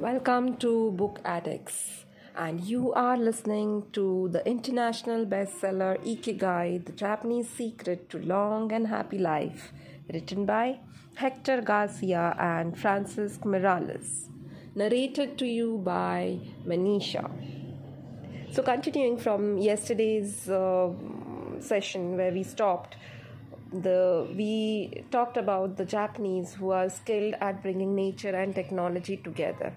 Welcome to Book Addicts, and you are listening to the international bestseller Ikigai The Japanese Secret to Long and Happy Life, written by Hector Garcia and Francis Miralles, narrated to you by Manisha. So, continuing from yesterday's uh, session where we stopped, the we talked about the Japanese who are skilled at bringing nature and technology together.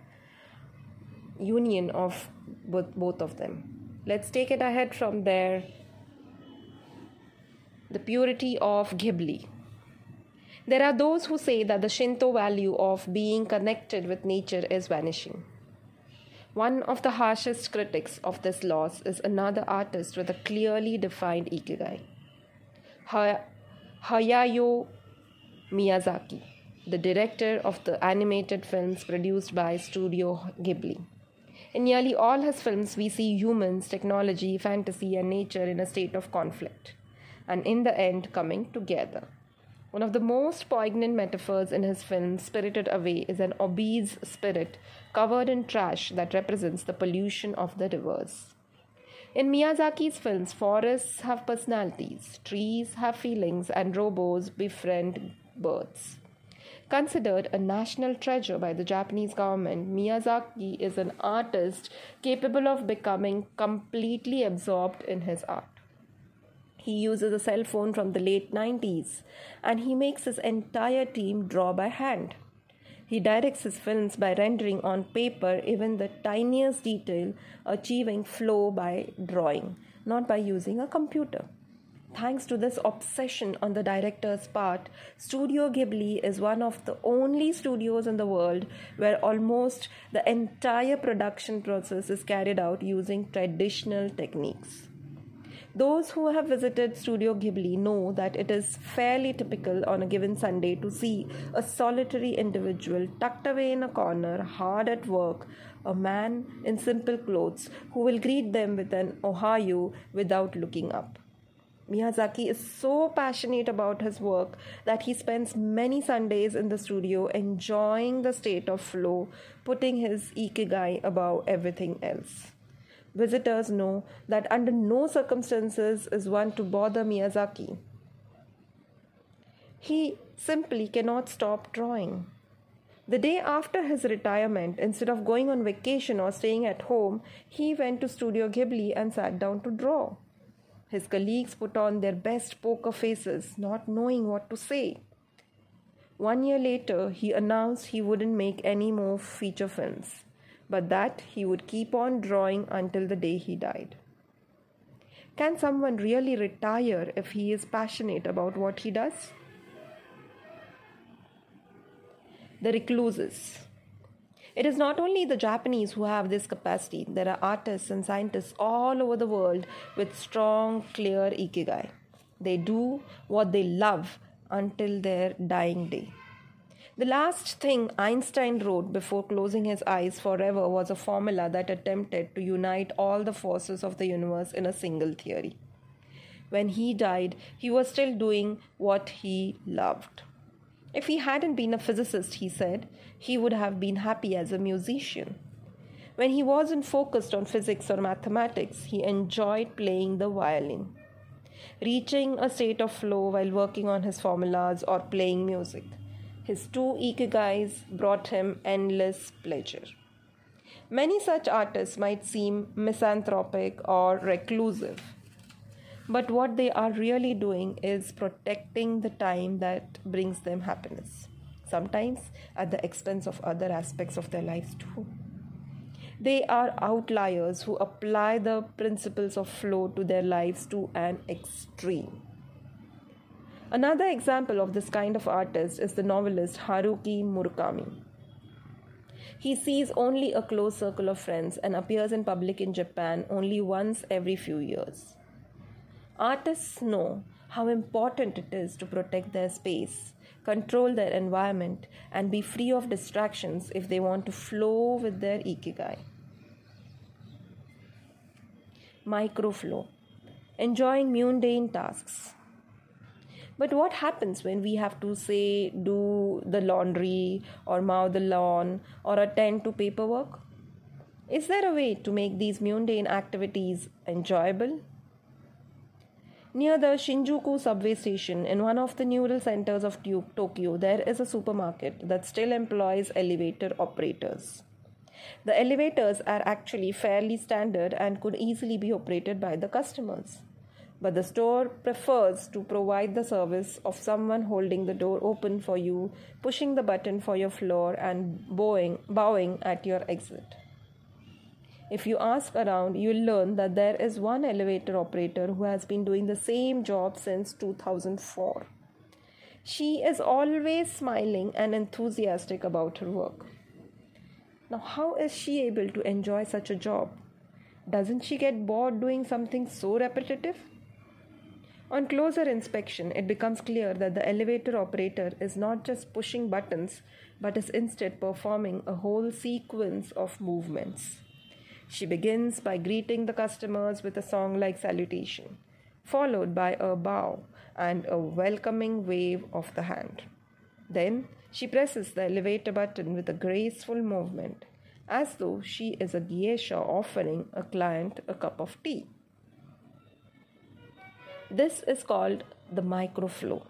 Union of both, both of them. Let's take it ahead from there. The purity of Ghibli. There are those who say that the Shinto value of being connected with nature is vanishing. One of the harshest critics of this loss is another artist with a clearly defined ikigai. Hayao Miyazaki, the director of the animated films produced by Studio Ghibli. In nearly all his films, we see humans, technology, fantasy, and nature in a state of conflict, and in the end, coming together. One of the most poignant metaphors in his film, Spirited Away, is an obese spirit covered in trash that represents the pollution of the rivers. In Miyazaki's films, forests have personalities, trees have feelings, and robots befriend birds. Considered a national treasure by the Japanese government, Miyazaki is an artist capable of becoming completely absorbed in his art. He uses a cell phone from the late 90s and he makes his entire team draw by hand. He directs his films by rendering on paper even the tiniest detail, achieving flow by drawing, not by using a computer. Thanks to this obsession on the director's part, Studio Ghibli is one of the only studios in the world where almost the entire production process is carried out using traditional techniques. Those who have visited Studio Ghibli know that it is fairly typical on a given Sunday to see a solitary individual tucked away in a corner, hard at work, a man in simple clothes who will greet them with an ohayo without looking up. Miyazaki is so passionate about his work that he spends many Sundays in the studio enjoying the state of flow, putting his ikigai above everything else. Visitors know that under no circumstances is one to bother Miyazaki. He simply cannot stop drawing. The day after his retirement, instead of going on vacation or staying at home, he went to Studio Ghibli and sat down to draw. His colleagues put on their best poker faces, not knowing what to say. One year later, he announced he wouldn't make any more feature films but that he would keep on drawing until the day he died. Can someone really retire if he is passionate about what he does? The recluses. It is not only the Japanese who have this capacity, there are artists and scientists all over the world with strong, clear ikigai. They do what they love until their dying day. The last thing Einstein wrote before closing his eyes forever was a formula that attempted to unite all the forces of the universe in a single theory. When he died, he was still doing what he loved. If he hadn't been a physicist, he said, he would have been happy as a musician. When he wasn't focused on physics or mathematics, he enjoyed playing the violin, reaching a state of flow while working on his formulas or playing music. His two ikigais brought him endless pleasure. Many such artists might seem misanthropic or reclusive, but what they are really doing is protecting the time that brings them happiness, sometimes at the expense of other aspects of their lives too. They are outliers who apply the principles of flow to their lives to an extreme. Another example of this kind of artist is the novelist Haruki Murakami. He sees only a close circle of friends and appears in public in Japan only once every few years. Artists know how important it is to protect their space, control their environment, and be free of distractions if they want to flow with their ikigai. Microflow Enjoying mundane tasks. But what happens when we have to say, do the laundry, or mow the lawn, or attend to paperwork? Is there a way to make these mundane activities enjoyable? Near the Shinjuku subway station, in one of the neural centers of Tokyo, there is a supermarket that still employs elevator operators. The elevators are actually fairly standard and could easily be operated by the customers. But the store prefers to provide the service of someone holding the door open for you, pushing the button for your floor, and bowing, bowing at your exit. If you ask around, you'll learn that there is one elevator operator who has been doing the same job since 2004. She is always smiling and enthusiastic about her work. Now, how is she able to enjoy such a job? Doesn't she get bored doing something so repetitive? On closer inspection, it becomes clear that the elevator operator is not just pushing buttons but is instead performing a whole sequence of movements. She begins by greeting the customers with a song like salutation, followed by a bow and a welcoming wave of the hand. Then she presses the elevator button with a graceful movement, as though she is a geisha offering a client a cup of tea. This is called the microflow.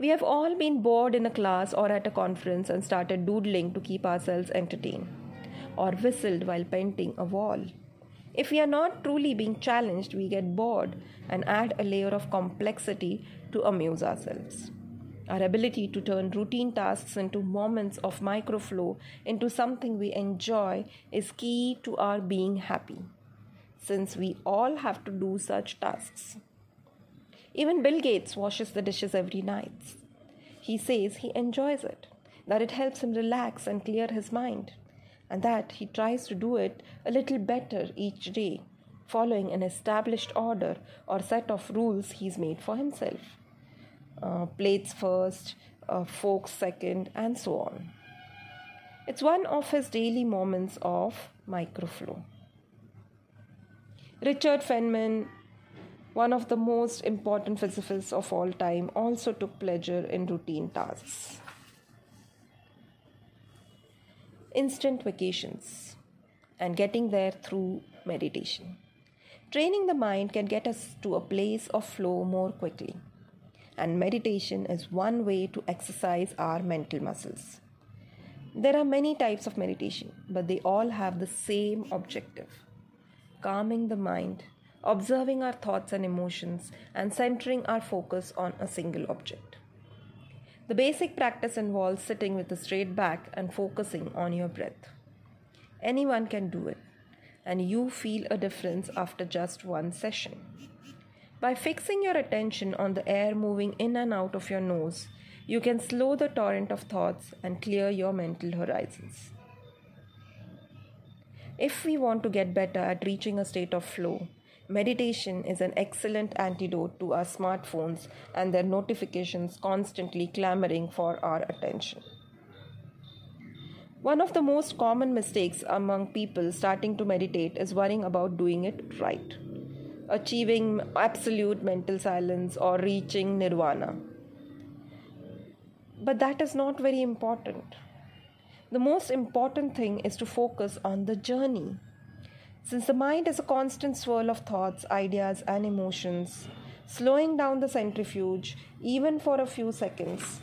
We have all been bored in a class or at a conference and started doodling to keep ourselves entertained or whistled while painting a wall. If we are not truly being challenged, we get bored and add a layer of complexity to amuse ourselves. Our ability to turn routine tasks into moments of microflow into something we enjoy is key to our being happy, since we all have to do such tasks. Even Bill Gates washes the dishes every night. He says he enjoys it, that it helps him relax and clear his mind and that he tries to do it a little better each day, following an established order or set of rules he's made for himself. Uh, plates first, uh, forks second, and so on. It's one of his daily moments of microflow. Richard Feynman, one of the most important physicists of all time, also took pleasure in routine tasks instant vacations and getting there through meditation. Training the mind can get us to a place of flow more quickly, and meditation is one way to exercise our mental muscles. There are many types of meditation, but they all have the same objective calming the mind, observing our thoughts and emotions, and centering our focus on a single object. The basic practice involves sitting with a straight back and focusing on your breath. Anyone can do it, and you feel a difference after just one session. By fixing your attention on the air moving in and out of your nose, you can slow the torrent of thoughts and clear your mental horizons. If we want to get better at reaching a state of flow, Meditation is an excellent antidote to our smartphones and their notifications constantly clamoring for our attention. One of the most common mistakes among people starting to meditate is worrying about doing it right, achieving absolute mental silence, or reaching nirvana. But that is not very important. The most important thing is to focus on the journey since the mind is a constant swirl of thoughts, ideas, and emotions, slowing down the centrifuge, even for a few seconds,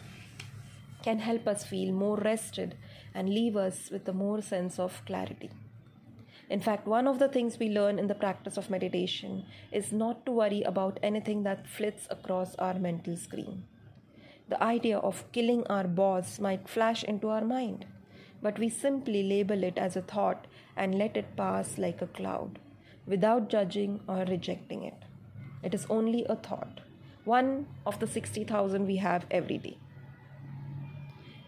can help us feel more rested and leave us with a more sense of clarity. In fact, one of the things we learn in the practice of meditation is not to worry about anything that flits across our mental screen. The idea of killing our boss might flash into our mind but we simply label it as a thought and let it pass like a cloud without judging or rejecting it. It is only a thought, one of the 60,000 we have every day.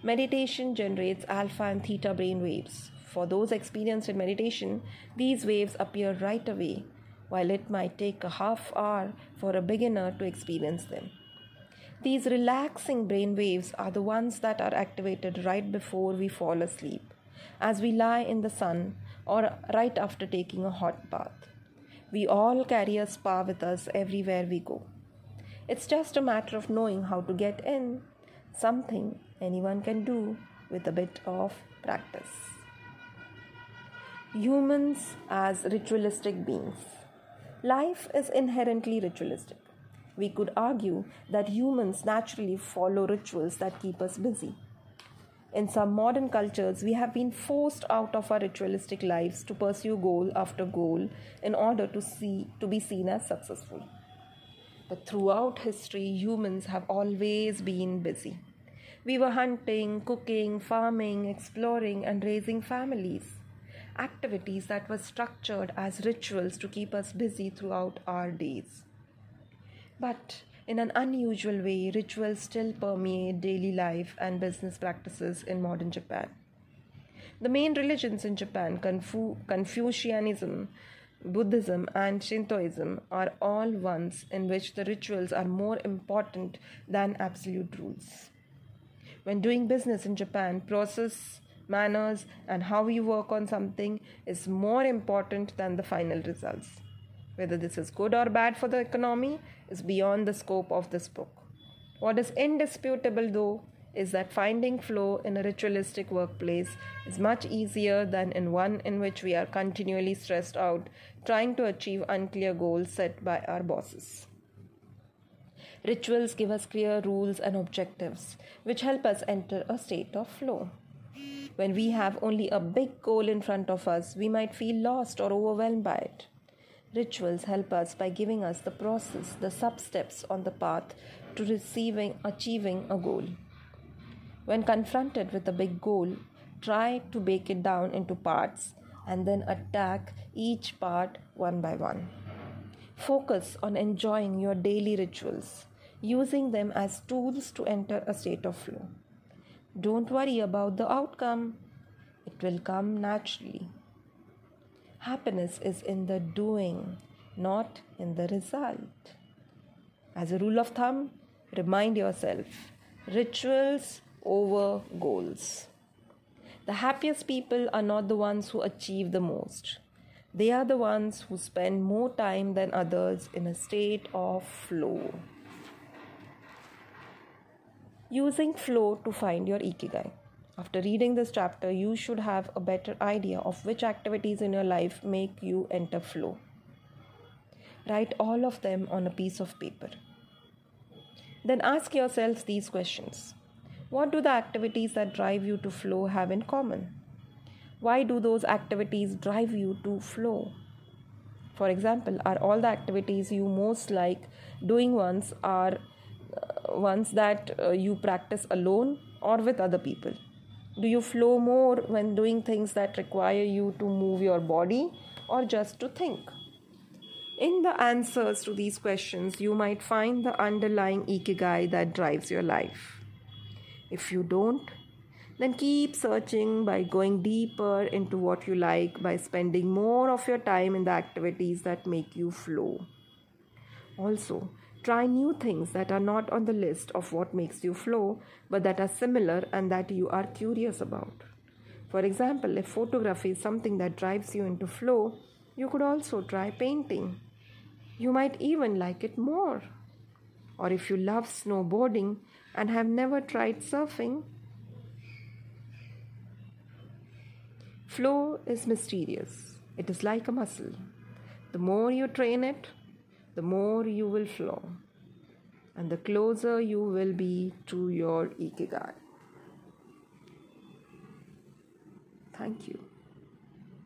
Meditation generates alpha and theta brain waves. For those experienced in meditation, these waves appear right away, while it might take a half hour for a beginner to experience them. These relaxing brain waves are the ones that are activated right before we fall asleep, as we lie in the sun or right after taking a hot bath. We all carry a spa with us everywhere we go. It's just a matter of knowing how to get in, something anyone can do with a bit of practice. Humans as ritualistic beings. Life is inherently ritualistic. We could argue that humans naturally follow rituals that keep us busy. In some modern cultures, we have been forced out of our ritualistic lives to pursue goal after goal in order to see to be seen as successful. But throughout history, humans have always been busy. We were hunting, cooking, farming, exploring, and raising families. Activities that were structured as rituals to keep us busy throughout our days. But in an unusual way, rituals still permeate daily life and business practices in modern Japan. The main religions in Japan, Confu- Confucianism, Buddhism, and Shintoism, are all ones in which the rituals are more important than absolute rules. When doing business in Japan, process, manners, and how you work on something is more important than the final results. Whether this is good or bad for the economy is beyond the scope of this book. What is indisputable, though, is that finding flow in a ritualistic workplace is much easier than in one in which we are continually stressed out trying to achieve unclear goals set by our bosses. Rituals give us clear rules and objectives, which help us enter a state of flow. When we have only a big goal in front of us, we might feel lost or overwhelmed by it. Rituals help us by giving us the process, the sub steps on the path to receiving, achieving a goal. When confronted with a big goal, try to break it down into parts and then attack each part one by one. Focus on enjoying your daily rituals, using them as tools to enter a state of flow. Don't worry about the outcome, it will come naturally. Happiness is in the doing, not in the result. As a rule of thumb, remind yourself rituals over goals. The happiest people are not the ones who achieve the most. They are the ones who spend more time than others in a state of flow. Using flow to find your ikigai. After reading this chapter, you should have a better idea of which activities in your life make you enter flow. Write all of them on a piece of paper. Then ask yourselves these questions What do the activities that drive you to flow have in common? Why do those activities drive you to flow? For example, are all the activities you most like doing ones are uh, ones that uh, you practice alone or with other people? Do you flow more when doing things that require you to move your body or just to think? In the answers to these questions, you might find the underlying ikigai that drives your life. If you don't, then keep searching by going deeper into what you like by spending more of your time in the activities that make you flow. Also, Try new things that are not on the list of what makes you flow, but that are similar and that you are curious about. For example, if photography is something that drives you into flow, you could also try painting. You might even like it more. Or if you love snowboarding and have never tried surfing, flow is mysterious. It is like a muscle. The more you train it, the more you will flow and the closer you will be to your ikigai. Thank you.